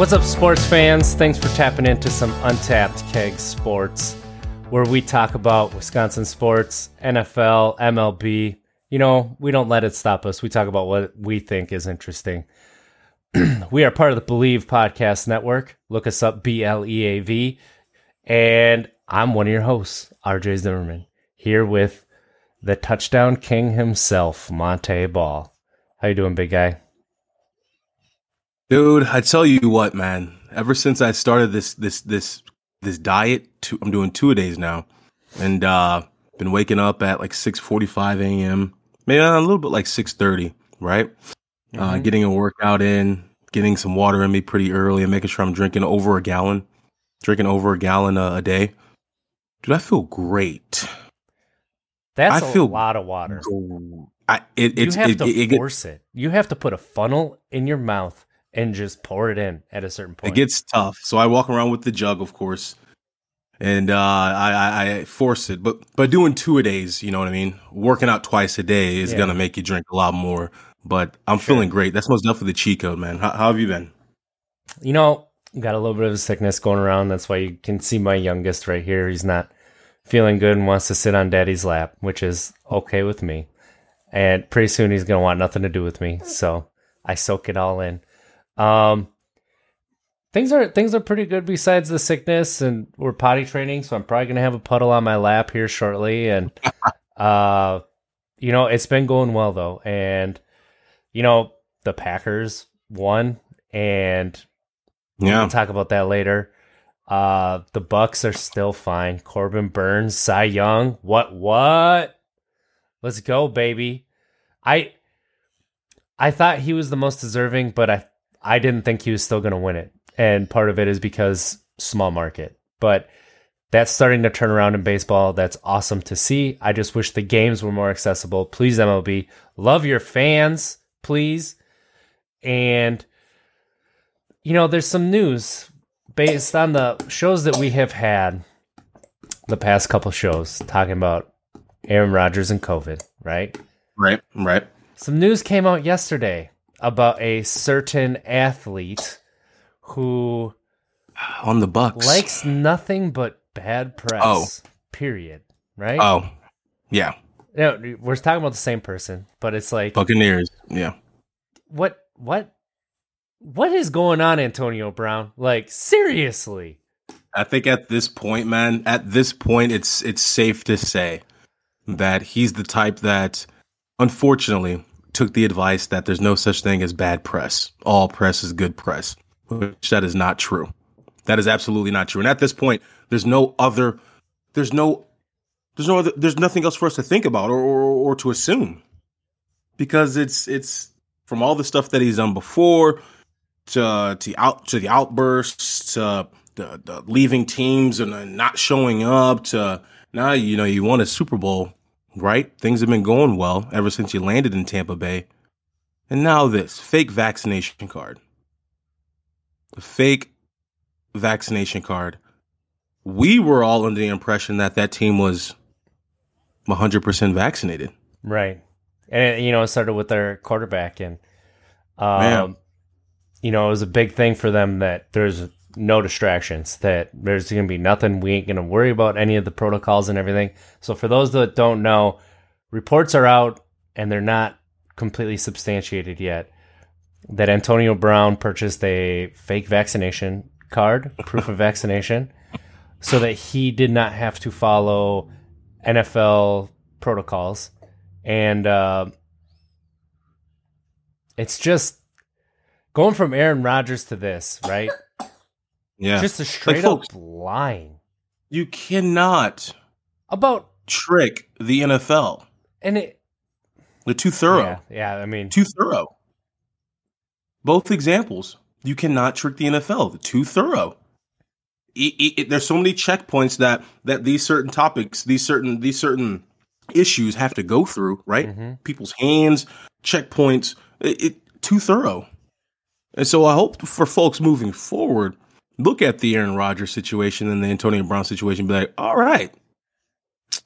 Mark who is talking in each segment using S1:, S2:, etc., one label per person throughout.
S1: What's up, sports fans? Thanks for tapping into some untapped keg sports, where we talk about Wisconsin sports, NFL, MLB. You know, we don't let it stop us. We talk about what we think is interesting. we are part of the Bleav Podcast Network. Look us up, B L E A V. And I'm one of your hosts, RJ Zimmerman, here with the touchdown king himself, Montee Ball. How you doing, big guy?
S2: Dude, I tell you what, man. Ever since I started this this this this diet, two, I'm doing two a days now, and uh, been waking up at like 6:45 a.m. Maybe a little bit like 6:30, right? Mm-hmm. Uh, getting a workout in, getting some water in me pretty early, and making sure I'm drinking over a gallon, drinking over a gallon a, a day. Dude, I feel great.
S1: That's I feel a lot of water.
S2: I, it,
S1: you have
S2: it,
S1: to
S2: it,
S1: force it. You have to put a funnel in your mouth and just pour it in at a certain point.
S2: It gets tough. So I walk around with the jug, of course, and uh, I, I, I, force it. But but doing two a days, you know what I mean? Working out twice a day is yeah. gonna make you drink a lot more. But I'm sure. feeling great. That's most definitely the cheat code, man. How, how have you been?
S1: You know, got a little bit of a sickness going around. That's why you can see my youngest right here. He's not feeling good and wants to sit on daddy's lap, which is okay with me. And pretty soon he's gonna want nothing to do with me. So I soak it all in. Um, things are things are pretty good besides the sickness, and we're potty training, so I'm probably gonna have a puddle on my lap here shortly. And uh, you know, it's been going well though, and you know, the Packers won, and
S2: yeah,
S1: we'll talk about that later. Uh, the Bucks are still fine. Corbin Burnes, Cy Young, what what? Let's go, baby. I I thought he was the most deserving, but I I didn't think he was still going to win it. And part of it is because small market. But that's starting to turn around in baseball. That's awesome to see. I just wish the games were more accessible. Please, MLB, love your fans, please. And, you know, there's some news based on the shows that we have had the past couple shows talking about Aaron Rodgers and COVID, right?
S2: Right, right.
S1: Some news came out yesterday about a certain athlete who
S2: on the Bucks
S1: likes nothing but bad press. Oh. Period. Right?
S2: Oh. Yeah.
S1: Yeah, we're talking about the same person, but it's like
S2: Buccaneers. Yeah.
S1: What what what is going on, Antonio Brown? Like seriously.
S2: I think at this point, man, at this point it's it's safe to say that he's the type that unfortunately took the advice that there's no such thing as bad press. All press is good press, which that is not true. That is absolutely not true. And at this point, there's no other, there's no, there's no other, there's nothing else for us to think about or, or, or to assume because it's, it's from all the stuff that he's done before to, to out, to the outbursts, to the, the leaving teams and not showing up to now, you know, you won a Super Bowl right? Things have been going well ever since you landed in Tampa Bay. And now this fake vaccination card. The fake vaccination card. We were all under the impression that that team was 100% vaccinated.
S1: Right. And, you know, it started with their quarterback. And Um, you know, it was a big thing for them that there's no distractions, that there's going to be nothing. We ain't going to worry about any of the protocols and everything. So, for those that don't know, reports are out and they're not completely substantiated yet that Antonio Brown purchased a fake vaccination card, proof of vaccination, so that he did not have to follow NFL protocols. And uh, it's just going from Aaron Rodgers to this, right?
S2: Yeah.
S1: Just a straight
S2: folks-
S1: up lying
S2: you cannot
S1: about
S2: trick the NFL.
S1: and it.
S2: They're too thorough.
S1: Yeah, yeah. I mean,
S2: Too thorough. Both examples. You cannot trick the NFL. They're too thorough. It- it- it- there's so many checkpoints that that these certain topics, these certain these certain issues have to go through, right?
S1: Mhm.
S2: People's hands, checkpoints. It, it too thorough. And so I hope for folks moving forward, look at the Aaron Rodgers situation and the Antonio Brown situation, be like, all right,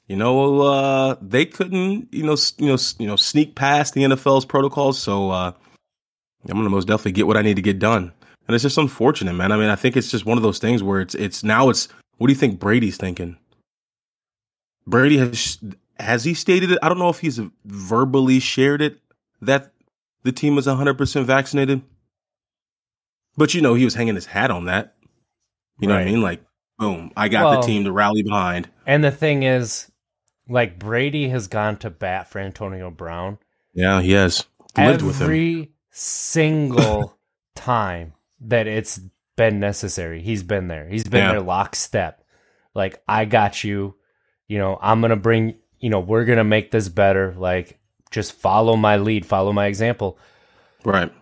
S2: you know, uh, they couldn't, you know, you know, you know, sneak past the NFL's protocols. So uh, I'm gonna most definitely get what I need to get done. And it's just unfortunate, man. I mean, I think it's just one of those things where it's it's now it's what do you think Brady's thinking? Brady has has he stated it? I don't know if he's verbally shared it that the team was 100% vaccinated. But you know, he was hanging his hat on that. You know what I mean? Like, boom, I got
S1: Well-
S2: the team to rally behind.
S1: and the thing is, like Brady has gone to bat for Antonio Brown
S2: Yeah, he has lived with him.
S1: every single time that it's been necessary. He's been there. He's been
S2: Yeah.
S1: there lockstep. Like I got you. You know, I'm gonna bring. You know, we're gonna make this better. Like, just follow my lead. Follow my example.
S2: Right.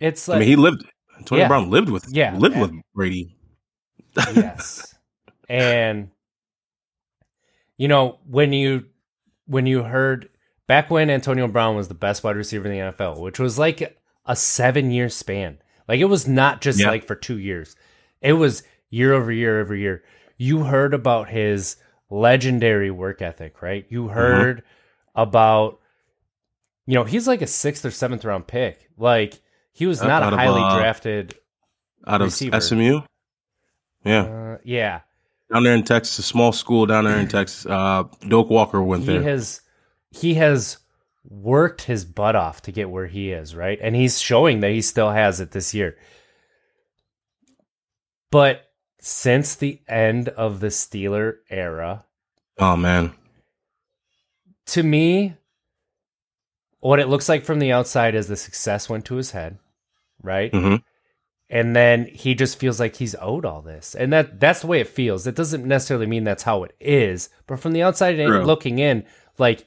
S1: It's like I
S2: mean, he lived. Antonio
S1: Yeah.
S2: Brown lived with.
S1: Yeah.
S2: lived with Brady.
S1: yes and you know when you when you heard back when antonio brown was the best wide receiver in the nfl which was like a seven year span like it was not just
S2: Yeah.
S1: like for two years it was year over year over year you heard about his legendary work ethic right you
S2: Mm-hmm.
S1: heard about you know he's like a sixth or seventh round pick like he was not
S2: out
S1: a
S2: of,
S1: highly
S2: uh,
S1: drafted
S2: Out of
S1: Receiver.
S2: SMU. Yeah,
S1: uh, yeah
S2: down there in Texas, a small school down there in Texas. Uh, Doak Walker went
S1: he
S2: there.
S1: has he has worked his butt off to get where he is, right? And he's showing that he still has it this year. But since the end of the Steeler era,
S2: oh man,
S1: to me, what it looks like from the outside is the success went to his head, right?
S2: hmm
S1: and then he just feels like he's owed all this. And that that's the way it feels. It doesn't necessarily mean that's how it is but from the outside in- looking in like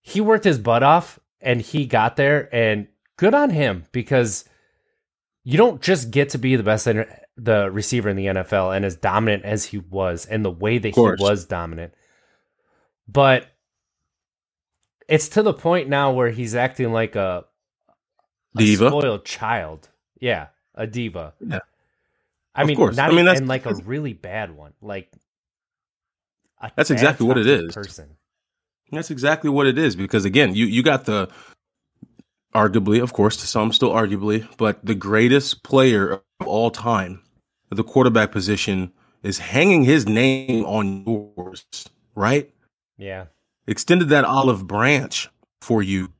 S1: he worked his butt off and he got there and good on him because you don't just get to be the best in- the receiver in the NFL and as dominant as he was and the way that he was dominant. But it's to the point now where he's acting like a, a
S2: Diva.
S1: spoiled child yeah a diva
S2: Yeah.
S1: I
S2: Of
S1: mean,
S2: course.
S1: not
S2: I mean, that's-
S1: and like a really bad one, like
S2: That's exactly what it is.
S1: Person.
S2: That's exactly what it is. Because again, you you got the arguably, of course, to some still arguably, but the greatest player of all time, at the quarterback position, is hanging his name on yours, right?
S1: Yeah,
S2: extended that olive branch for you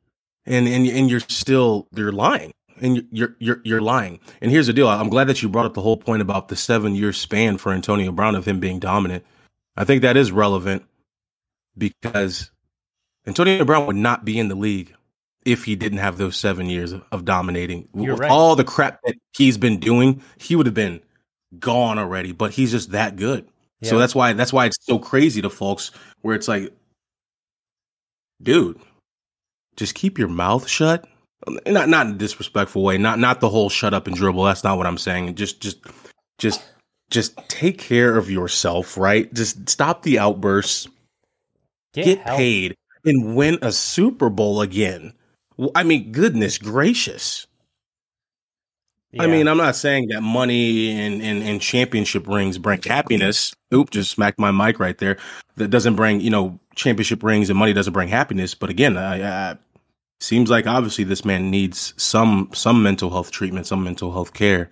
S2: and and and you're still you're lying. And you're you're you're lying. And here's the deal. I'm glad that you brought up the whole point about the seven year span for antonio brown of him being dominant. I think that is relevant because antonio brown would not be in the league if he didn't have those seven years of, dominating.
S1: You're
S2: with
S1: right.
S2: all the crap that he's been doing he would have been gone already but he's just that good.
S1: Yeah.
S2: so that's why that's why it's so crazy to folks where it's like dude, just keep your mouth shut. Not not in a disrespectful way. Not not the whole shut up and dribble. That's not what I'm saying. Just just just just take care of yourself, right? Just stop the outbursts.
S1: get,
S2: Get paid and win a Super Bowl again. I mean, goodness gracious. I mean, I'm not saying that money and, and, and championship rings bring happiness. Oop, just smacked my mic right there. That doesn't bring, you know, championship rings and money doesn't bring happiness. But again, I, I, seems like obviously this man needs some some mental health treatment, some mental health care,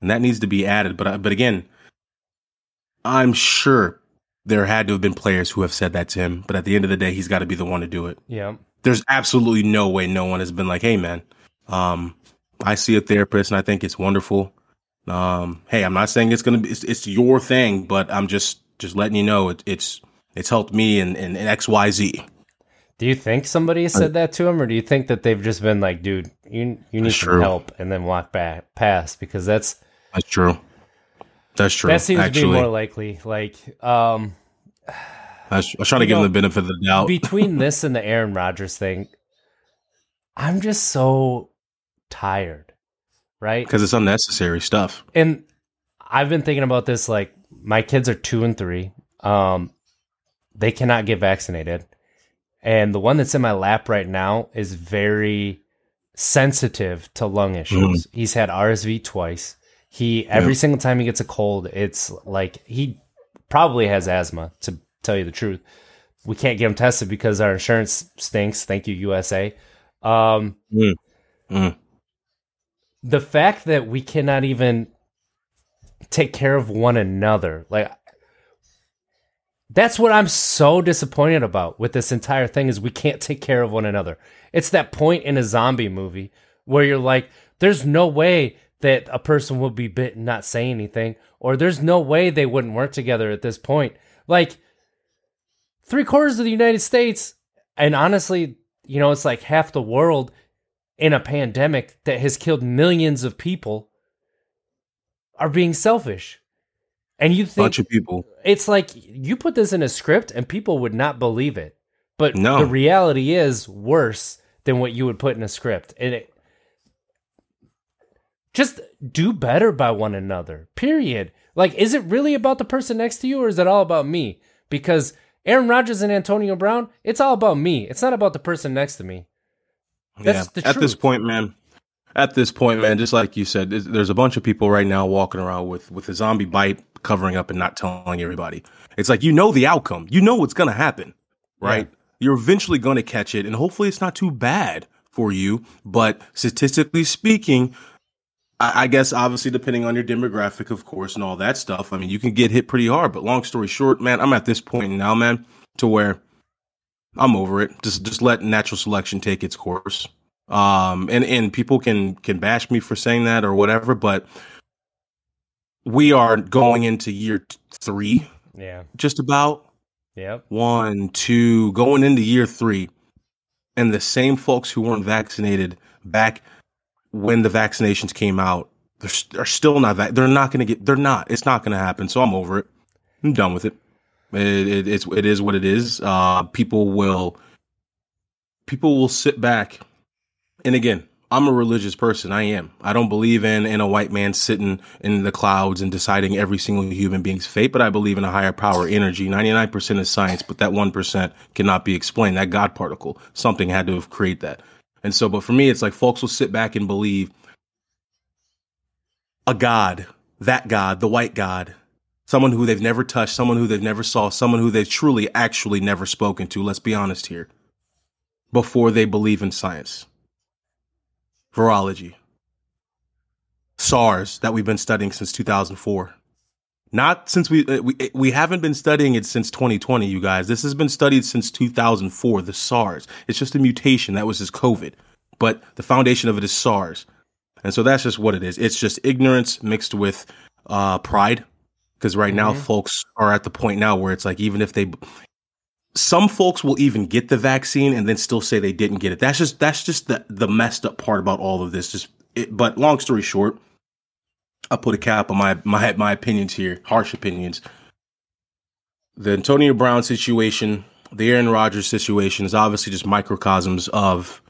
S2: and that needs to be added. But but again, I'm sure there had to have been players who have said that to him. But at the end of the day, he's got to be the one to do it.
S1: Yeah.
S2: There's absolutely no way no one has been like, "Hey, man, um, I see a therapist and I think it's wonderful." Um, hey, I'm not saying it's gonna be it's, it's your thing, but I'm just just letting you know it, it's it's helped me in, in, in X Y Z.
S1: Do you think somebody said that to him, or do you think that they've just been like, "Dude, you you need
S2: That's
S1: some
S2: true.
S1: help," and then walk back past? Because that's
S2: That's true. That's true.
S1: that seems to be more likely. Like, um,
S2: I was, trying to give him
S1: know,
S2: the benefit of the doubt.
S1: between this and the Aaron Rodgers thing, I'm just so tired, right?
S2: because it's unnecessary stuff.
S1: and I've been thinking about this. Like, my kids are two and three. Um, they cannot get vaccinated, and the one that's in my lap right now is very sensitive to lung issues. He's had RSV twice. He every single time he gets a cold, it's like he probably has asthma. To tell you the truth, we can't get him tested because our insurance stinks. Thank you, USA. Um,
S2: Mm. Mm.
S1: the fact that we cannot even take care of one another like that's what i'm so disappointed about with this entire thing is we can't take care of one another it's that point in a zombie movie where you're like there's no way that a person would be bit and not say anything or there's no way they wouldn't work together at this point like three quarters of the united states and honestly you know it's like half the world in a pandemic that has killed millions of people are being selfish. And you think
S2: bunch of people.
S1: it's like you put this in a script and people would not believe it. But
S2: No.
S1: the reality is worse than what you would put in a script. And it just do better by one another. Period. Like is it really about the person next to you or is it all about me? Because Aaron Rodgers and Antonio Brown, it's all about me. It's not about the person next to me. That's
S2: yeah. At this point, man. At this point, man, just like you said, there's- a bunch of people right now walking around with with a zombie bite covering up and not telling everybody. It's like you know the outcome. You know what's gonna happen, right? You're eventually gonna catch it, and hopefully it's not too bad for you. But statistically speaking, I, I guess obviously depending on your demographic, of course, and all that stuff. I mean, you can get hit pretty hard. But long story short, man, I'm at this point now, man, to where I'm over it. Just just let natural selection take its course. Um, and and people can can bash me for saying that or whatever, but we are going into year three,
S1: Yeah.
S2: just about
S1: Yep.
S2: one, two, going into year three, and the same folks who weren't vaccinated back when the vaccinations came out, they're, they're still not. Vac- they're not going to get. They're not. It's not going to happen. So I'm over it. I'm done with it. It, it. It's it is what it is. Uh, people will. People will sit back, and again, I'm a religious person. I am. I don't believe in in a white man sitting in the clouds and deciding every single human being's fate, but I believe in a higher power energy. 99% is science, but that 1% cannot be explained. That God particle, something had to have created that. And so, but for me, it's like folks will sit back and believe a God, that God, the white God, someone who they've never touched, someone who they've never saw, someone who they've truly actually never spoken to. Let's be honest here. Before they believe in science virology, SARS that we've been studying since 2004. Not since we, uh, we we haven't been studying it since 2020, you guys. This has been studied since 2004. The SARS. It's just a mutation that was just COVID, but the foundation of it is SARS, and so that's just what it is. It's just ignorance mixed with uh, pride, because right now folks are at the point now where it's like even if they some folks will even get the vaccine and then still say they didn't get it. That's just that's just the the messed up part about all of this. Just it, but long story short, I'll put a cap on my my my opinions here, harsh opinions. The Antonio Brown situation, the Aaron Rodgers situation is obviously just microcosms of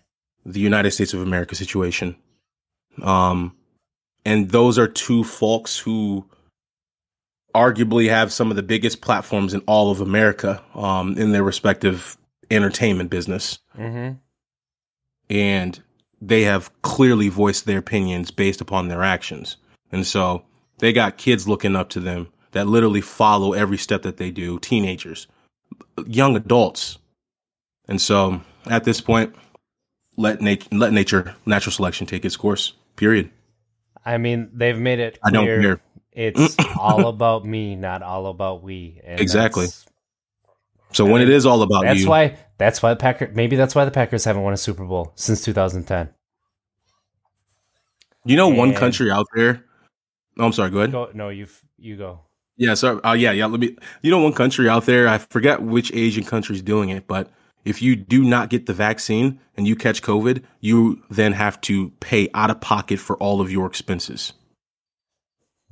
S2: the United States of America situation. Um and those are two folks who arguably have some of the biggest platforms in all of America um, in their respective entertainment business.
S1: Mm-hmm.
S2: And they have clearly voiced their opinions based upon their actions. And so they got kids looking up to them that literally follow every step that they do, teenagers, young adults. And so at this point, let nature let nature natural selection take its course. Period.
S1: I mean, they've made it
S2: I don't
S1: clear
S2: care.
S1: It's all about me, not all about we. And
S2: Exactly. So when it is all about
S1: That's
S2: you,
S1: why. That's why the Packers. Maybe that's why the Packers haven't won a Super Bowl since 2010.
S2: you know, one country out there. Oh, I'm sorry. Go ahead.
S1: Go. No, you. You go.
S2: Yeah, so uh, yeah, yeah. Let me. You know, one country out there. I forget which Asian country is doing it, but if you do not get the vaccine and you catch COVID, you then have to pay out of pocket for all of your expenses,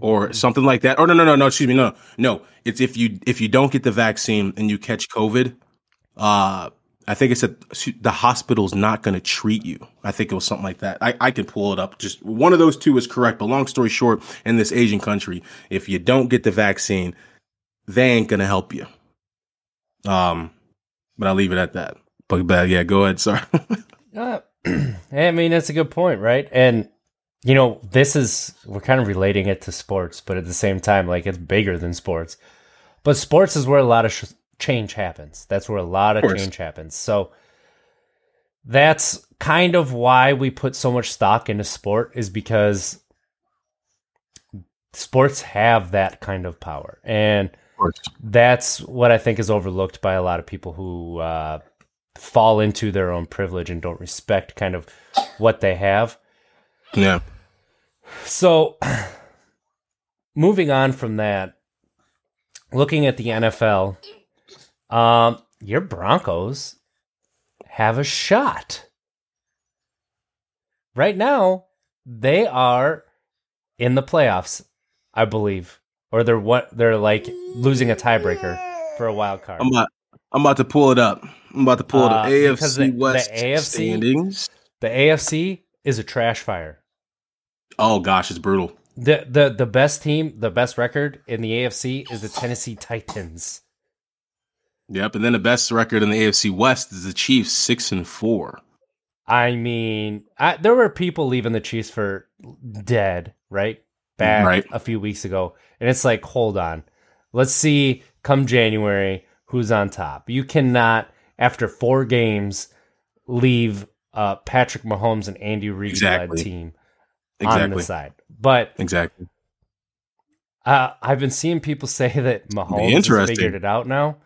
S2: or something like that. Or no, no, no, no. Excuse me. No, no. It's if you if you don't get the vaccine and you catch COVID, uh, I think it's said the hospital's not going to treat you. I think it was something like that. I, I can pull it up. Just one of those two is correct. But long story short, in this Asian country, if you don't get the vaccine, they ain't going to help you. Um, but I'll leave it at that. But, but yeah, go ahead. Sorry.
S1: Uh, I mean, that's a good point, right? And you know, this is we're kind of relating it to sports, but at the same time, like it's bigger than sports. But sports is where a lot of sh- change happens. That's where a lot of,
S2: Of
S1: change happens. So that's kind of why we put so much stock into sport is because sports have that kind of power. And
S2: Of
S1: that's what I think is overlooked by a lot of people who uh, fall into their own privilege and don't respect kind of what they have.
S2: Yeah.
S1: So, moving on from that, looking at the NFL, um, your Broncos have a shot. Right now, they are in the playoffs, I believe, or they're what they're like losing a tiebreaker for a wild card.
S2: I'm about, I'm about to pull it up. I'm about to pull it up.
S1: Uh,
S2: AFC
S1: the-
S2: West
S1: the AFC
S2: standings.
S1: The AFC is a trash fire.
S2: Oh gosh, it's brutal.
S1: The the the best team, the best record in the AFC is the Tennessee Titans.
S2: Yep. And then the best record in the AFC West is the Chiefs, six and four.
S1: I mean, I, there were people leaving the Chiefs for dead, right? Back
S2: Right.
S1: a few weeks ago. And it's like, hold on. Let's see come January who's on top. You cannot, after four games, leave uh, Patrick Mahomes and Andy Reid
S2: Exactly.
S1: team on the
S2: Exactly.
S1: side. But
S2: Exactly.
S1: uh, I've been seeing people say that Mahomes has figured it out now.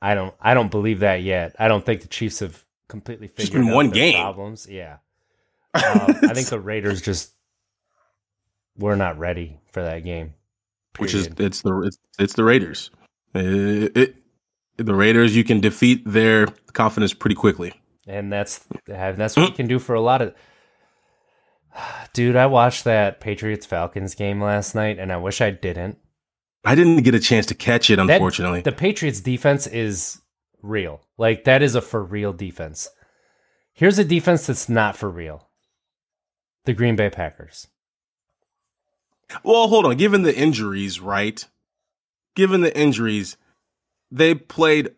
S1: I don't. I don't believe that yet. I don't think the Chiefs have completely
S2: Just
S1: figured
S2: been
S1: out
S2: one game.
S1: problems. Yeah, um, I think the Raiders just were not ready for that game.
S2: which is it's the it's, it's the Raiders. It, it- the Raiders you can defeat their confidence pretty quickly.
S1: and that's that's what you can do for a lot of. Dude, I watched that Patriots Falcons game last night, and I wish I didn't.
S2: I didn't get a chance to catch it,
S1: That-
S2: unfortunately.
S1: the Patriots defense is real. Like that is a for real defense. Here's a defense that's not for real. The Green Bay Packers.
S2: well, hold on. Given the injuries, right? Given the injuries, they played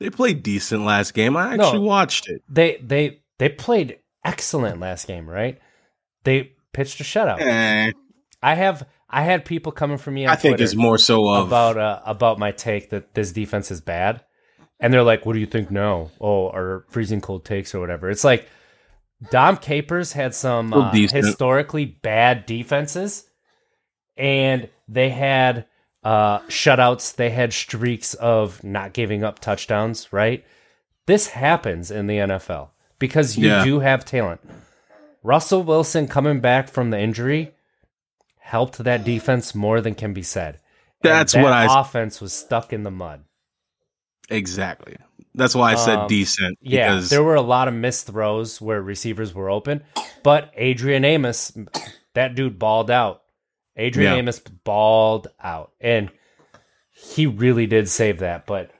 S2: they played decent last game. I
S1: No.
S2: actually watched it.
S1: They they they played excellent last game, right? They pitched a shutout.
S2: Eh,
S1: I have I had people coming from me on
S2: I think
S1: Twitter
S2: it's more so of
S1: about uh, about my take that this defense is bad, and they're like, "What do you think No, Oh, or freezing cold takes or whatever. It's like Dom Capers had some uh, historically bad defenses, and they had uh, shutouts. They had streaks of not giving up touchdowns. Right? This happens in the NFL because you
S2: Yeah.
S1: do have talent. Russell Wilson coming back from the injury helped that defense more than can be said. And
S2: That's
S1: that
S2: what I-
S1: offense was stuck in the mud.
S2: exactly. That's why I said
S1: Um,
S2: decent.
S1: Yeah,
S2: because
S1: there were a lot of missed throws where receivers were open, but Adrian Amos, that dude balled out. Adrian
S2: Yeah.
S1: Amos balled out, and he really did save that. But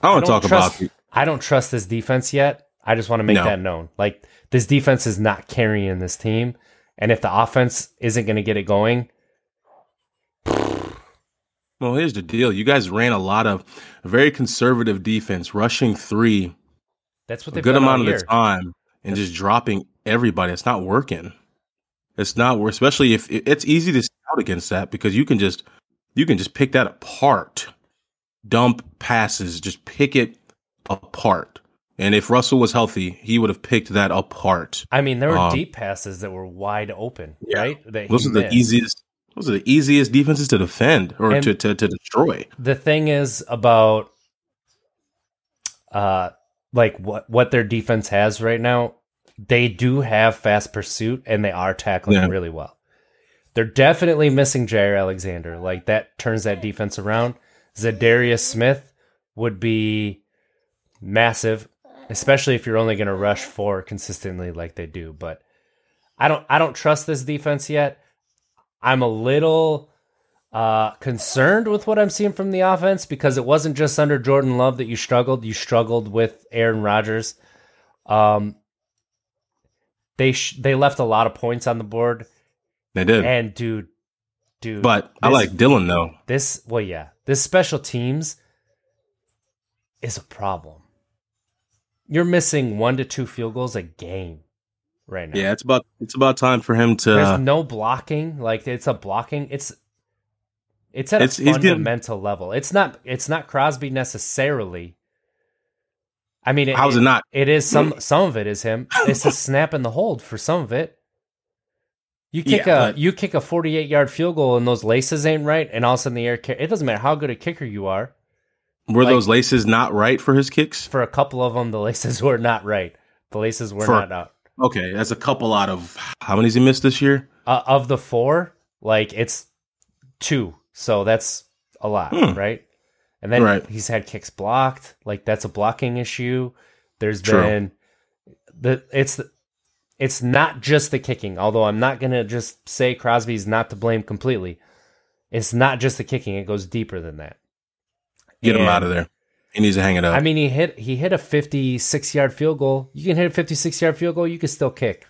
S2: I
S1: I
S2: want to
S1: don't
S2: talk
S1: trust,
S2: about
S1: I don't trust this defense yet. I just want to make
S2: No.
S1: that known. Like this defense is not carrying this team, and if the offense isn't going to get it going,
S2: Well, here's the deal. You guys ran a lot of very conservative defense, rushing three
S1: that's what
S2: a
S1: they've
S2: good amount of
S1: year.
S2: the time and just dropping everybody. It's not working. It's not work, especially if it's easy to scout against that because you can just you can just pick that apart. Dump passes, just pick it apart. And if Russell was healthy, he would have picked that apart.
S1: I mean, there were
S2: Um,
S1: deep passes that were wide open,
S2: Yeah.
S1: right? That
S2: Those are the
S1: missed.
S2: easiest. Those are the easiest defenses to defend or
S1: And-
S2: to, to to destroy.
S1: the thing is about uh like what what their defense has right now they do have fast pursuit and they are tackling
S2: Yeah.
S1: really well they're definitely missing jaire alexander like that turns that defense around za'darius smith would be massive especially if you're only going to rush four consistently like they do but i don't i don't trust this defense yet i'm a little uh, concerned with what I'm seeing from the offense because it wasn't just under Jordan Love that you struggled. You struggled with Aaron Rodgers. Um, they sh- they left a lot of points on the board,
S2: They did,
S1: and dude, dude,
S2: but I like Dillon though.
S1: this. Well, yeah, this special teams is a problem. You're missing one to two field goals a game right now.
S2: Yeah, it's about it's about time for him to.
S1: There's no blocking. Like it's a blocking. It's it's at
S2: It's-
S1: a
S2: he's getting-
S1: fundamental level. It's not it's not Crosby necessarily. I mean, it,
S2: how's it not?
S1: It is some some of it is him. It's a snap in the hold for some of it. You kick
S2: Yeah,
S1: a
S2: but-
S1: you kick a 48 yard field goal and those laces ain't right, and all of a sudden the air. It doesn't matter how good a kicker you are.
S2: Were
S1: like-
S2: those laces not right for his kicks?
S1: For a couple of them, the laces were not right. The laces were
S2: For-
S1: not out.
S2: Okay, that's a couple out of how many's he missed this year?
S1: uh, of the four, like it's two, so that's a lot,
S2: Hmm.
S1: right? And then
S2: Right.
S1: he's had kicks blocked, like that's a blocking issue. There's
S2: True.
S1: been the it's it's not just the kicking, although I'm not gonna just say Crosby's not to blame completely. It's not just the kicking; it goes deeper than that.
S2: Get him out of there. He needs to hang it up.
S1: I mean, he hit he hit a 56 yard field goal. You can hit a 56 yard field goal. You can still kick.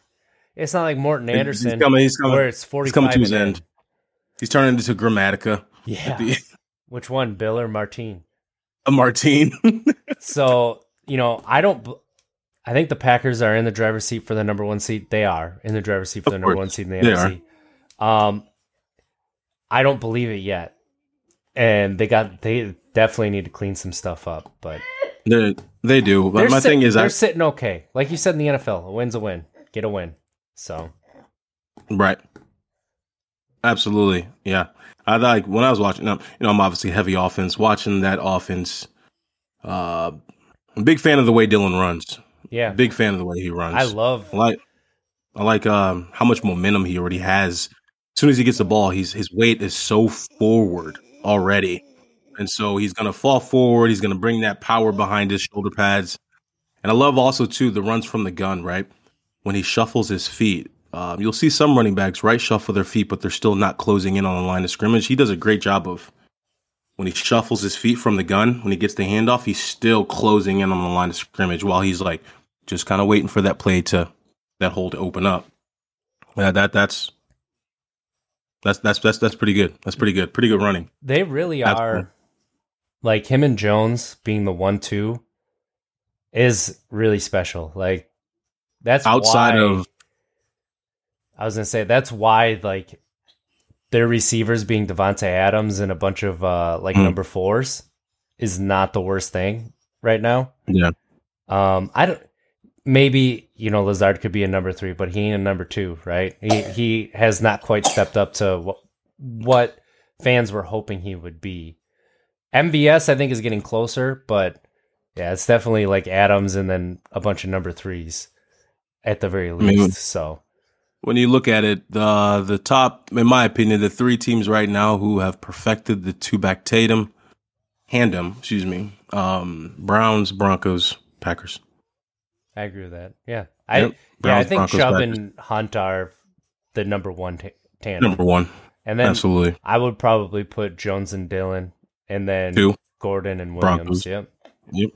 S1: It's not like
S2: Morten
S1: Andersen,
S2: He's coming. He's coming.
S1: where it's 45
S2: He's coming to his
S1: and in.
S2: end. He's turning into Gramatica.
S1: Yeah. Which one, Bill or Martín?
S2: A Martín.
S1: So, you know, I don't. I think the Packers are in the driver's seat for the number one seat. They are in the driver's seat for
S2: Of
S1: the number one seat in the NFC. Um, I don't believe it yet, and they got they definitely need to clean some stuff up. But
S2: they they do. But
S1: they're
S2: my
S1: sit-
S2: thing is,
S1: they're
S2: I,
S1: sitting okay. Like you said in the NFL, a win's a win. Get a win. So
S2: right. Absolutely. Yeah. I like when I was watching. You know, I'm obviously heavy offense. Watching that offense. Uh, I'm a big fan of the way Dillon runs.
S1: yeah,
S2: Big fan of the way he runs.
S1: I love.
S2: I like I like um how much momentum he already has. As soon as he gets the ball, he's his weight is so forward already. And so he's gonna fall forward, he's gonna bring that power behind his shoulder pads. And I love also too the runs from the gun, right? When he shuffles his feet. Um, you'll see some running backs right shuffle their feet, but they're still not closing in on the line of scrimmage. He does a great job of when he shuffles his feet from the gun, when he gets the handoff, he's still closing in on the line of scrimmage while he's like just kind of waiting for that play to that hole to open up. Yeah, that that's that's that's that's that's pretty good. That's pretty good. Pretty good running.
S1: They really
S2: That's
S1: are
S2: cool.
S1: like him and Jones being the one two is really special. Like that's
S2: Outside
S1: why-
S2: of
S1: I was gonna say that's why like their receivers being Davante Adams and a bunch of uh like
S2: Mm.
S1: number fours is not the worst thing right now.
S2: yeah,
S1: Um, I don't. Maybe you know Lazard could be a number three, but he ain't a number two, right? He he has not quite stepped up to what what fans were hoping he would be. MVS, I think, is getting closer, but yeah, it's definitely like Adams and then a bunch of number threes at the very
S2: mean,
S1: least. so
S2: when you look at it, the the top, in my opinion, the three teams right now who have perfected the two back Tatum, Handem, excuse me, um, Browns, Broncos, Packers.
S1: I agree with that. Yeah, I
S2: Yep.
S1: yeah, I think
S2: Broncos,
S1: Chubb
S2: Packers.
S1: and Hunt are the number one ta tandem,
S2: Number one,
S1: and then
S2: absolutely.
S1: I would probably put Jones and Dillon, and then
S2: Two.
S1: Gordon and Williams.
S2: Broncos.
S1: Yep.
S2: Yep.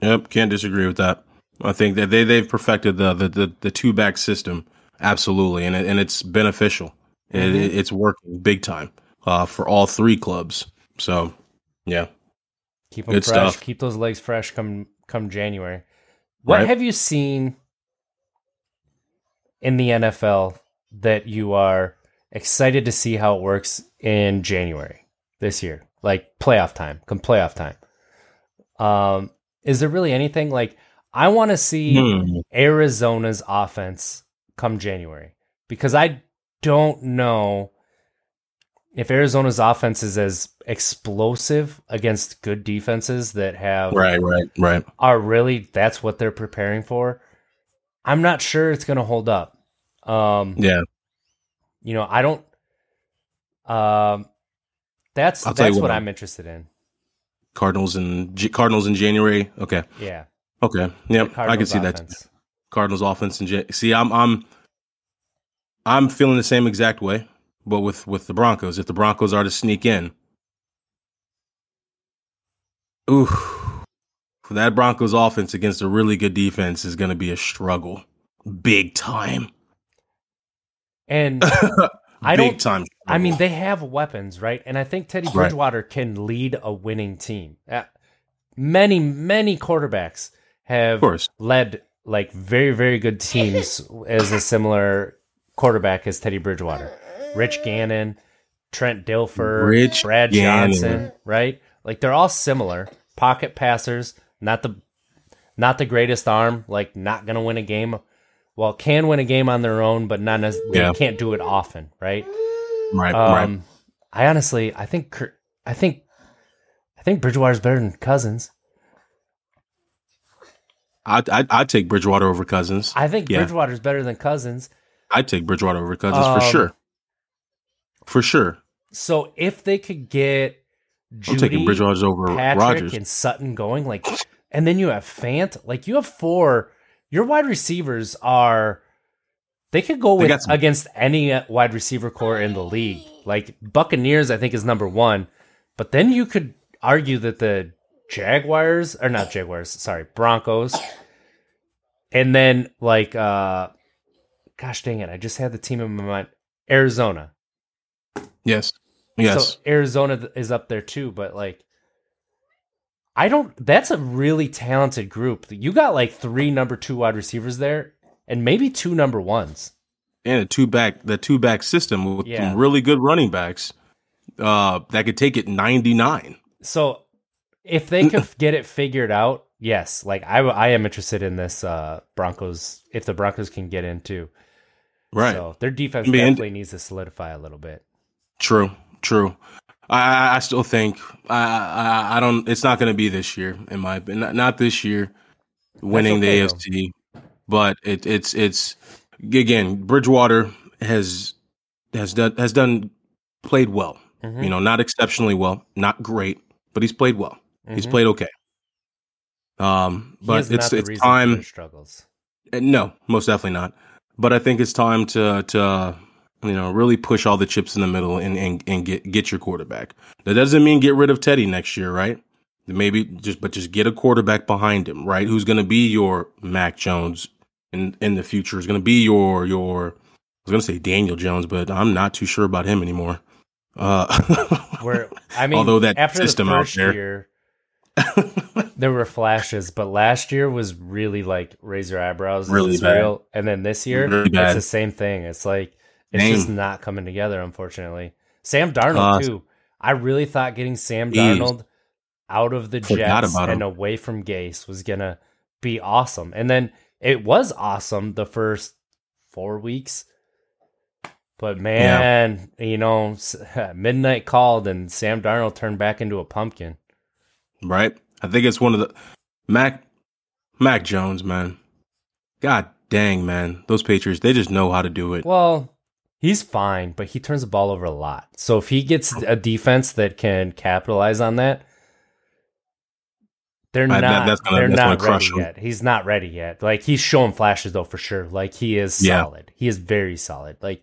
S2: Yep. Can't disagree with that. I think that they they've perfected the the the, the two back system absolutely, and it, and it's beneficial.
S1: Mhm.
S2: it, it's working big time uh, for all three clubs. So, yeah,
S1: Keep them
S2: Good
S1: fresh.
S2: stuff.
S1: Keep those legs fresh come come January. What
S2: Right.
S1: have you seen in the NFL that you are excited to see how it works in January this year? Like playoff time, come playoff time. Um, is there really anything like I want to see
S2: Hmm.
S1: Arizona's offense come January because I don't know if Arizona's offense is as explosive against good defenses that have
S2: Right, right, right.
S1: are really that's what they're preparing for. I'm not sure it's going to hold up. Um,
S2: Yeah.
S1: you know, I don't. Um, that's that's
S2: what,
S1: what I'm interested in.
S2: Cardinals and J- Cardinals in January. Okay.
S1: Yeah,
S2: Okay. Yep. I can see that. Cardinals offense in Jan- See, I'm I'm I'm feeling the same exact way, but with with the Broncos. If the Broncos are to sneak in, ooh, that Broncos offense against a really good defense is going to be a struggle, big time.
S1: And I
S2: big
S1: don't.
S2: time.
S1: I mean, they have weapons, right? And I think Teddy
S2: Right.
S1: Bridgewater can lead a winning team. Uh, many, many quarterbacks have led like very, very good teams as a similar quarterback as Teddy Bridgewater. Rich Gannon, Trent Dilfer,
S2: Rich
S1: Brad
S2: Gannon.
S1: Johnson, right? Like they're all similar. Pocket passers, not the not the greatest arm, like not gonna win a game. Well, can win a game on their own, but not as they can't do it often, right?
S2: Right.
S1: Um,
S2: right.
S1: I honestly, I think, I think, I think Bridgewater's better than Cousins.
S2: I'd, I'd I'd take Bridgewater over Cousins.
S1: I think
S2: Yeah.
S1: Bridgewater's better than Cousins.
S2: I'd take Bridgewater over Cousins for
S1: Um,
S2: sure. For sure.
S1: So if they could get
S2: I'm
S1: Jeudy,
S2: taking Bridgewater over
S1: Patrick,
S2: Rogers.
S1: and Sutton going, like, and then you have Fant, like you have four. Your wide receivers are. They could go
S2: They
S1: with
S2: some-
S1: against any wide receiver core in the league. Like Buccaneers, I think is number one, but then you could argue that the Jaguars or not Jaguars, sorry, Broncos, and then like, uh gosh dang it, I just had the team in my mind, Arizona.
S2: Yes. Yes.
S1: So Arizona is up there too, but like I don't that's a really talented group. You got like three number 2 wide receivers there and maybe two number ones.
S2: and a two back the two back system with
S1: Yeah.
S2: some really good running backs uh that could take it 99
S1: So if they could get it figured out, yes, like I I am interested in this uh Broncos if the Broncos can get in too.
S2: right
S1: So their defense
S2: I mean,
S1: definitely needs to solidify a little bit.
S2: True true I, I- still think I, I I don't. It's not going to be this year, in my opinion. Not, not this year, winning
S1: okay,
S2: the
S1: though.
S2: AFC. But it, it's it's again. Bridgewater has has done has done played well.
S1: Mhm.
S2: You know, not exceptionally well, not great, but he's played well. He's
S1: Mhm.
S2: played okay. Um, but it's it's time.
S1: struggles.
S2: Uh, No, most definitely not. But I think it's time to to you know really push all the chips in the middle and and, and get get your quarterback. That doesn't mean get rid of Teddy next year, right? Maybe just but just get a quarterback behind him, right? Who's going to be your Mac Jones in in the future? Is going to be your your I was going to say Daniel Jones, but I'm not too sure about him anymore. Uh,
S1: Where I mean,
S2: Although that
S1: after
S2: system
S1: the
S2: out
S1: first
S2: there-
S1: year, there were flashes, but last year was really like raise your eyebrows.
S2: Really bad.
S1: real? And then this year,
S2: Really
S1: it's the same thing. It's like it's
S2: Dang.
S1: just not coming together. Unfortunately, Sam Darnold
S2: Uh,
S1: too. I really thought getting Sam. Darnold out of the Jets and away from Gase was gonna be awesome, and then it was awesome the first four weeks. But man, you know, midnight called and Sam Darnold turned back into a pumpkin.
S2: right? I think it's one of the Mac Mac Jones, man. God dang, man. Those Patriots, they just know how to do it.
S1: Well, he's fine, but he turns the ball over a lot. So if he gets a defense that can capitalize on that, they're
S2: I-
S1: not.
S2: that- gonna-
S1: they're not ready
S2: him.
S1: yet. He's not ready yet. Like he's showing flashes though for sure. Like he is
S2: Yeah.
S1: solid. He is very solid. Like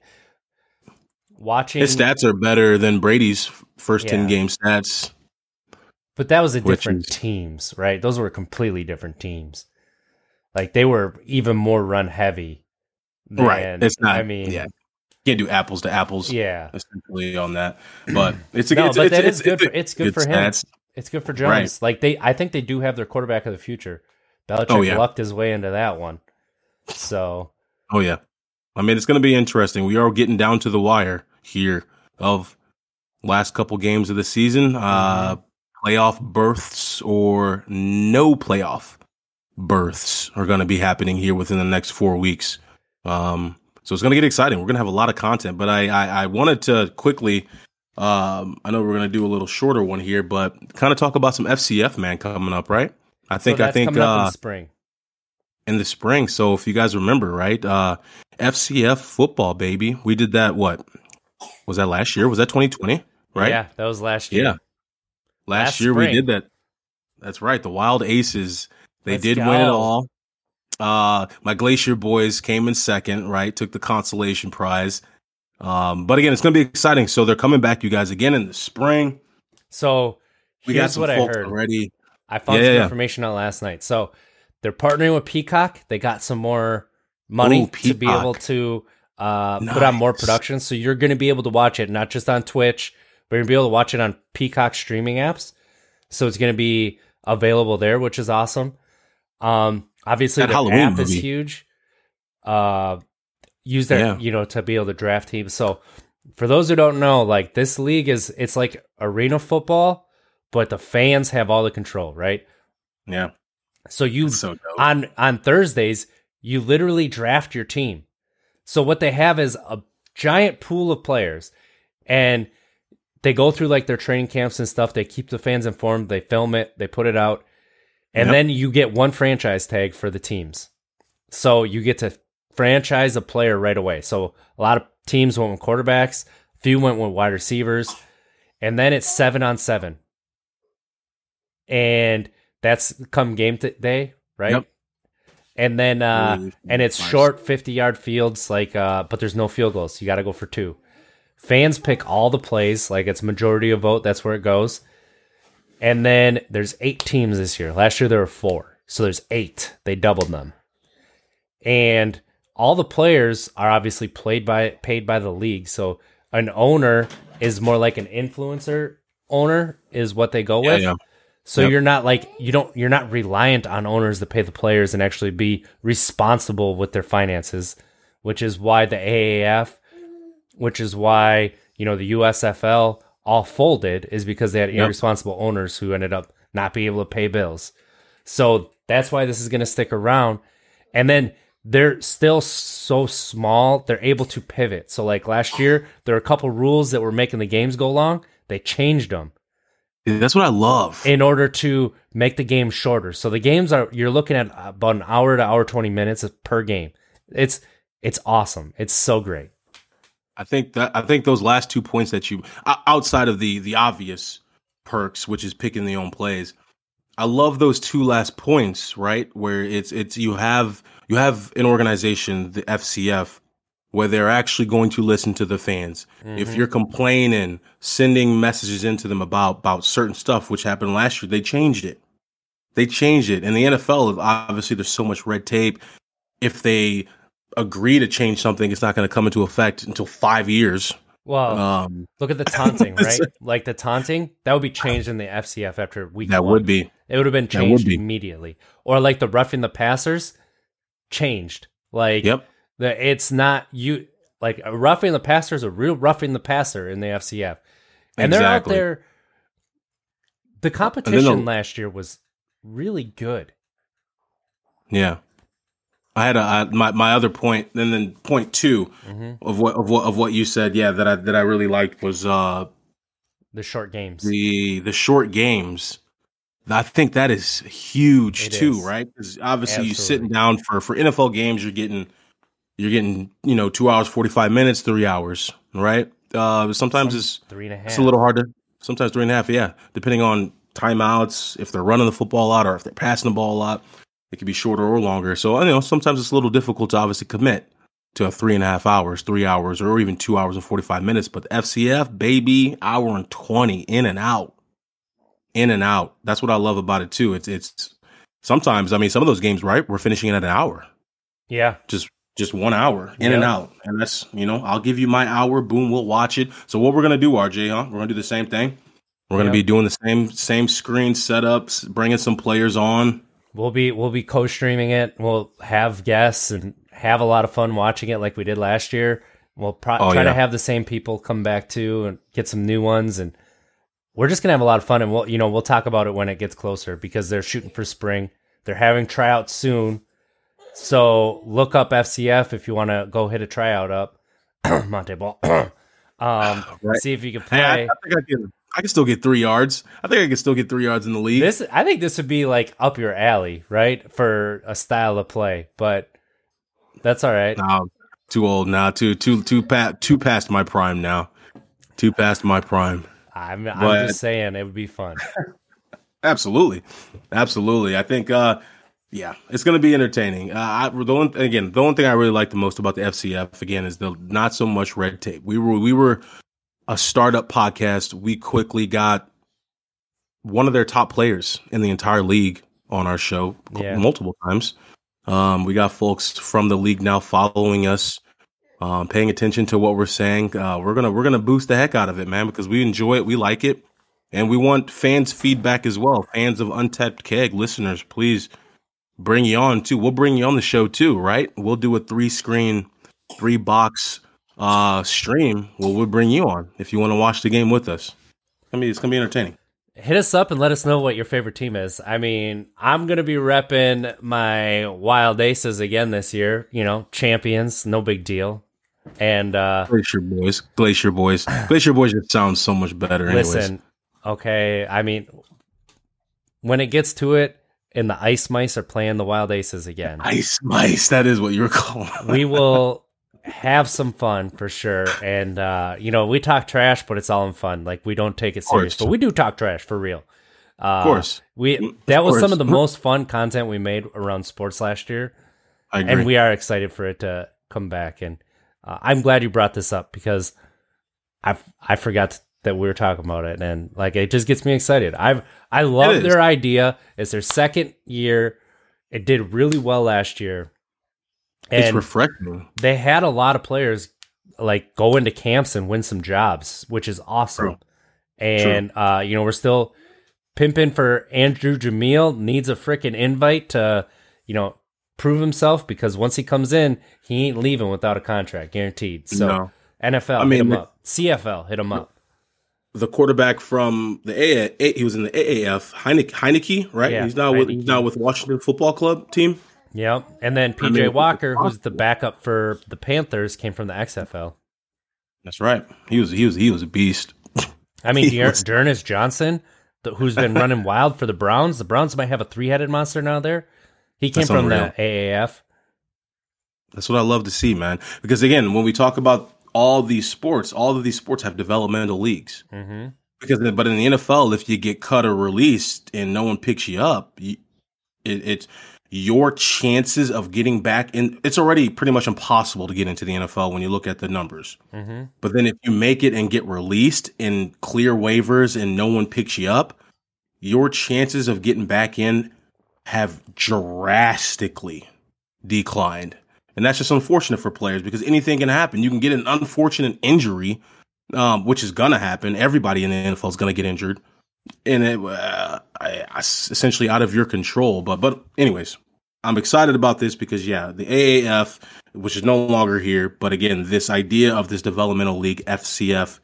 S1: watching,
S2: His stats are better than Brady's first
S1: Yeah.
S2: 10 game stats.
S1: but that was a different
S2: is-
S1: teams, right? Those were completely different teams. Like they were even more run heavy. Than,
S2: right. It's not,
S1: I mean,
S2: yeah. Can't do apples to apples
S1: yeah.
S2: essentially on that. But it's a
S1: No,
S2: it's,
S1: but
S2: it's,
S1: that
S2: it's,
S1: is good
S2: it's,
S1: for- it's good for him.
S2: stats.
S1: It's good for Jones.
S2: Right.
S1: Like they, I think they do have their quarterback of the future. Belichick
S2: Oh, yeah.
S1: lucked his way into that one. So
S2: Oh, yeah. I mean, it's going to be interesting. We are getting down to the wire here of last couple games of the season. Uh,
S1: Mm-hmm.
S2: playoff berths or no playoff births are going to be happening here within the next four weeks. Um, so it's going to get exciting. We're going to have a lot of content, but I, I, I wanted to quickly, um, I know we're going to do a little shorter one here, but kind of talk about some FCF man coming up, right? I think,
S1: so
S2: I think, uh,
S1: in spring.
S2: in the spring. So if you guys remember, right, uh, FCF football, baby, we did that. What was that last year? Was that 2020? Right?
S1: Yeah, that was last year.
S2: Yeah. Last,
S1: Last
S2: year
S1: spring.
S2: we did that. That's right. The Wild Aces. They
S1: Let's
S2: did win it all. Uh, my Glacier boys came in second, right? Took the consolation prize. Um, but again, it's going to be exciting. So they're coming back, you guys, again in the spring.
S1: So
S2: We got some
S1: what I heard.
S2: already.
S1: I found
S2: Yeah,
S1: some
S2: yeah.
S1: information out last night. So they're partnering with Peacock. They got some more money
S2: Ooh,
S1: to be able to uh, put on more
S2: Nice.
S1: production. So you're going to be able to watch it not just on Twitch, but you're going to be able to watch it on Peacock streaming apps. So it's going to be available there, which is awesome. Um, obviously,
S2: That
S1: the
S2: Halloween
S1: app is huge. Uh, use that
S2: Yeah.
S1: you know to be able to draft teams. So for those who don't know, like this league is it's like arena football, but the fans have all the control, right?
S2: Yeah.
S1: So you
S2: So
S1: on on Thursdays, you literally draft your team. So what they have is a giant pool of players and they go through like their training camps and stuff. They keep the fans informed, they film it, they put it out. And
S2: Yep.
S1: then you get one franchise tag for the teams. So you get to franchise a player right away. So a lot of teams went with quarterbacks, a few went with wide receivers, and then it's seven on seven. And that's come game t- day, right?
S2: Yep.
S1: And then uh and it's short 50 yard fields like uh but there's no field goals. You got to go for two. Fans pick all the plays, like it's majority of vote, that's where it goes. And then there's eight teams this year. Last year there were four. So there's eight. They doubled them. And all the players are obviously played by paid by the league. So an owner is more like an influencer owner is what they go
S2: Yeah,
S1: with.
S2: yeah.
S1: So
S2: Yep.
S1: you're not like you don't you're not reliant on owners to pay the players and actually be responsible with their finances, which is why the AAF, which is why you know the USFL all folded is because they had
S2: Yep.
S1: irresponsible owners who ended up not being able to pay bills. So that's why this is going to stick around. And then they're still so small, they're able to pivot. So like last year, there were a couple rules that were making the games go long. They changed them
S2: That's what I love.
S1: in order to make the game shorter. So the games are you're looking at about an hour to hour 20 minutes per game. It's it's awesome. It's so great.
S2: I think that I think those last two points that you outside of the the obvious perks, which is picking the own plays. I love those two last points, right? Where it's it's you have you have an organization, the FCF, where they're actually going to listen to the fans. If mm-hmm. you're complaining, sending messages into them about about certain stuff, which happened last year, they changed it. They changed it. And the NFL, obviously, there's so much red tape. If they agree to change something, it's not going to come into effect until five years.
S1: Well,
S2: Um,
S1: look at the taunting, right? like the taunting, that would be changed in the FCF after week
S2: that
S1: one.
S2: would be.
S1: It would have been changed
S2: be.
S1: immediately. Or like the roughing the passers changed. Like
S2: Yep.
S1: the it's not you like a roughing the passer is a real roughing the passer in the FCF. And they're out there the competition
S2: the-
S1: last year was really good.
S2: Yeah. I had a I, my my other point, and then point 2
S1: Mm-hmm.
S2: of what of what of what you said. Yeah, that I that I really liked was uh
S1: The short games.
S2: the the short games. I think that is huge
S1: It
S2: too,
S1: is.
S2: right? Because obviously you
S1: Absolutely.
S2: sitting down for for NFL games, you're getting you're getting you know two hours forty five minutes, three hours, right? Uh, sometimes
S1: Some-
S2: it's
S1: three and a half.
S2: It's a little harder. sometimes three and a half, yeah. Depending on timeouts, if they're running the football a lot or if they're passing the ball a lot, it could be shorter or longer. So you know, sometimes it's a little difficult to obviously commit to a three and a half hours, three hours, or even two hours and forty five minutes. But the FCF, baby, hour and twenty in and out. In and out. That's what I love about it too. It's it's sometimes, I mean, some of those games, right? We're finishing at an hour
S1: yeah.
S2: just just one hour in and out and that's you know i'll give you my hour boom we'll watch it so what we're gonna do rj huh we're gonna do the same thing we're gonna
S1: Yeah.
S2: be doing the same same screen setups bringing some players on
S1: We'll be we'll be co-streaming it. We'll have guests and have a lot of fun watching it like we did last year. We'll pro-
S2: Oh,
S1: try to have the same people come back too and get some new ones and we're just going to have a lot of fun and we'll you know, we'll talk about it when it gets closer because they're shooting for spring. They're having tryouts soon. So look up FCF if you want to go hit a tryout up. Montee Ball. um,
S2: Right.
S1: See if you can
S2: Hey, I,
S1: play.
S2: I think I. I can still get three yards. I think I can still get three yards in the league.
S1: This I think this would be like up your alley, right? For a style of play, but that's all right.
S2: No, too old now. Too too too pat too past my prime now. Too past my prime.
S1: I'm, I'm just saying it would be fun.
S2: Absolutely, absolutely. I think, uh, yeah, it's going to be entertaining. Uh, I, the one, again, the only thing I really like the most about the FCF again is the not so much red tape. We were we were a startup podcast. We quickly got one of their top players in the entire league on our show
S1: Yeah.
S2: multiple times. Um, we got folks from the league now following us, um, paying attention to what we're saying. Uh, we're gonna we're gonna boost the heck out of it, man, because we enjoy it, we like it, and we want fans' feedback as well. Fans of Untapped Keg listeners, please bring you on too. We'll bring you on the show too, right? We'll do a three screen, three box uh stream. Well, we'll bring you on if you want to watch the game with us. I mean, it's gonna be entertaining.
S1: Hit us up and let us know what your favorite team is. I mean, I'm gonna be repping my Wild Aces again this year. You know, champions, no big deal. And uh
S2: Glacier Boys, Glacier Boys, Glacier Boys just sounds so much better. Anyways.
S1: listen, okay, I mean, when it gets to it, and the Ice Mice are playing the Wild Aces again,
S2: Ice mice. That is what you were calling.
S1: we will have some fun for sure. And uh, you know, we talk trash, but it's all in fun. Like we don't take it serious, but we do talk trash for real. Uh,
S2: Of course,
S1: we
S2: Of
S1: that was some of the most fun content we made around sports last year,
S2: I agree.
S1: and we are excited for it to come back. And uh, I'm glad you brought this up because I I forgot that we were talking about it, and like it just gets me excited. I've I love their idea. It's their second year. It did really well last year,
S2: it's refreshing.
S1: they had a lot of players like go into camps and win some jobs, which is awesome.
S2: True.
S1: And uh, you know, we're still pimping for Andrew Jamil needs a freaking invite to, you know, prove himself because once he comes in, he ain't leaving without a contract, guaranteed. So
S2: No.
S1: NFL
S2: I mean,
S1: hit him up. CFL hit him up.
S2: The quarterback from the A, he was in the AAF, Heinicke, Heinicke right?
S1: Yeah,
S2: he's now with
S1: Heinicke.
S2: he's now with Washington Football Club team.
S1: Yep. And then PJ
S2: mean,
S1: Walker, who's the backup for the Panthers, came from the XFL.
S2: That's right. He was he was he was a beast.
S1: I mean, Dear-
S2: was-
S1: D'Ernest Johnson, the, who's been running wild for the Browns. The Browns might have a three-headed monster now. There, he came
S2: That's
S1: from
S2: unreal.
S1: the AAF.
S2: That's what I love to see, man. Because again, when we talk about all these sports, all of these sports have developmental leagues.
S1: hmm
S2: Because, but in the NFL, if you get cut or released and no one picks you up, you, it, it's your chances of getting back in. It's already pretty much impossible to get into the NFL when you look at the numbers.
S1: hmm
S2: But then if you make it and get released and clear waivers and no one picks you up, your chances of getting back in have drastically declined. And that's just unfortunate for players because anything can happen. You can get an unfortunate injury, um, which is going to happen. Everybody in the NFL is going to get injured. And it, uh, I, I- essentially out of your control. But, but anyways, I'm excited about this because yeah, the AAF, which is no longer here, but again, this idea of this developmental league, FCF,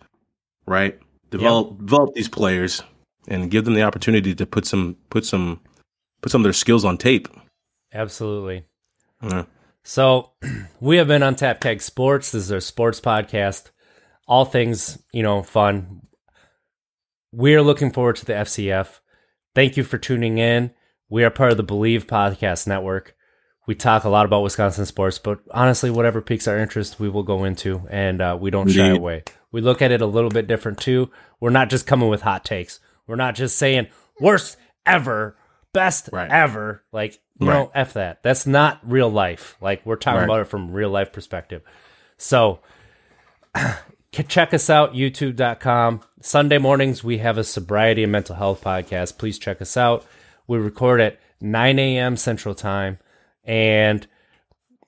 S2: right? Develop develop these players and give them the opportunity to put some put some put some of their skills on tape.
S1: Absolutely.
S2: Yeah.
S1: So we have been Untapped Keg Sports. This is our sports podcast. All things, you know, fun. We're looking forward to the FCF. Thank you for tuning in. We are part of the Bleav Podcast Network. We talk a lot about Wisconsin sports, but honestly, whatever piques our interest, we will go into, and uh, we don't shy away. We look at it a little bit different too. We're not just coming with hot takes. We're not just saying worst ever, best
S2: Right.
S1: ever. Like, no,
S2: Right.
S1: F that. That's not real life. Like, we're talking
S2: Right.
S1: about it from real life perspective. So, check us out, youtube.com. Sunday mornings, we have a sobriety and mental health podcast. Please check us out. We record at 9 a.m. Central Time. And,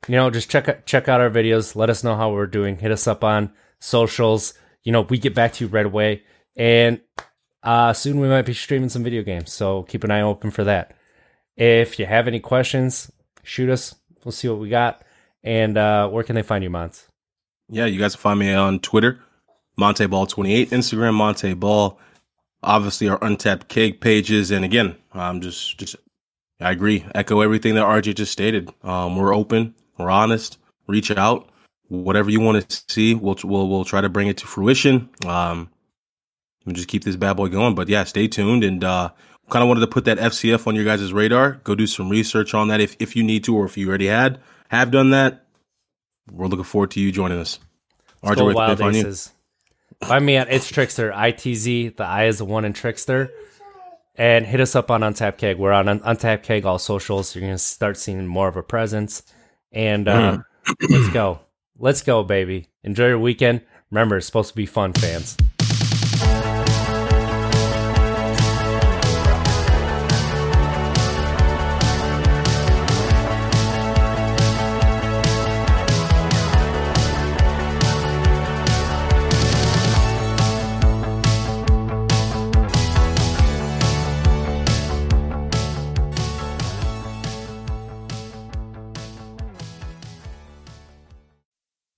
S1: you know, just check out, check out our videos. Let us know how we're doing. Hit us up on socials. You know, we get back to you right away. And uh, soon we might be streaming some video games. So keep an eye open for that. If you have any questions, shoot us. We'll see what we got. And uh, where can they find you, Mons?
S2: Yeah, you guys can find me on Twitter, MonteBall28, Instagram, Montee Ball. Obviously, our Untapped Keg pages, and again, I'm just just I agree. Echo everything that RJ just stated. Um, we're open. We're honest. Reach out. Whatever you want to see, we'll we'll we'll try to bring it to fruition. Um, and just keep this bad boy going. But yeah, stay tuned. And uh, kind of wanted to put that FCF on your guys' radar. Go do some research on that if if you need to, or if you already had have done that. We're looking forward to you joining us.
S1: RJ, where Wild find Aces. Find me at It's Trickster, ITZ. The I is the one in Trickster. And hit us up on Untapped Keg. We're on Untapped Keg, all socials. You're going to start seeing more of a presence. And uh, mm. let's go. Let's go, baby. Enjoy your weekend. Remember, it's supposed to be fun, fans.